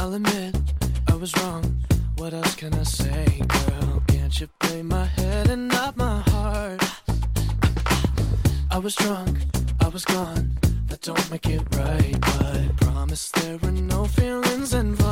I'll admit I was wrong. What else can I say, girl? Can't you play my head and not my heart? I was drunk, I was gone. That don't make it right, but I promise there were no feelings involved.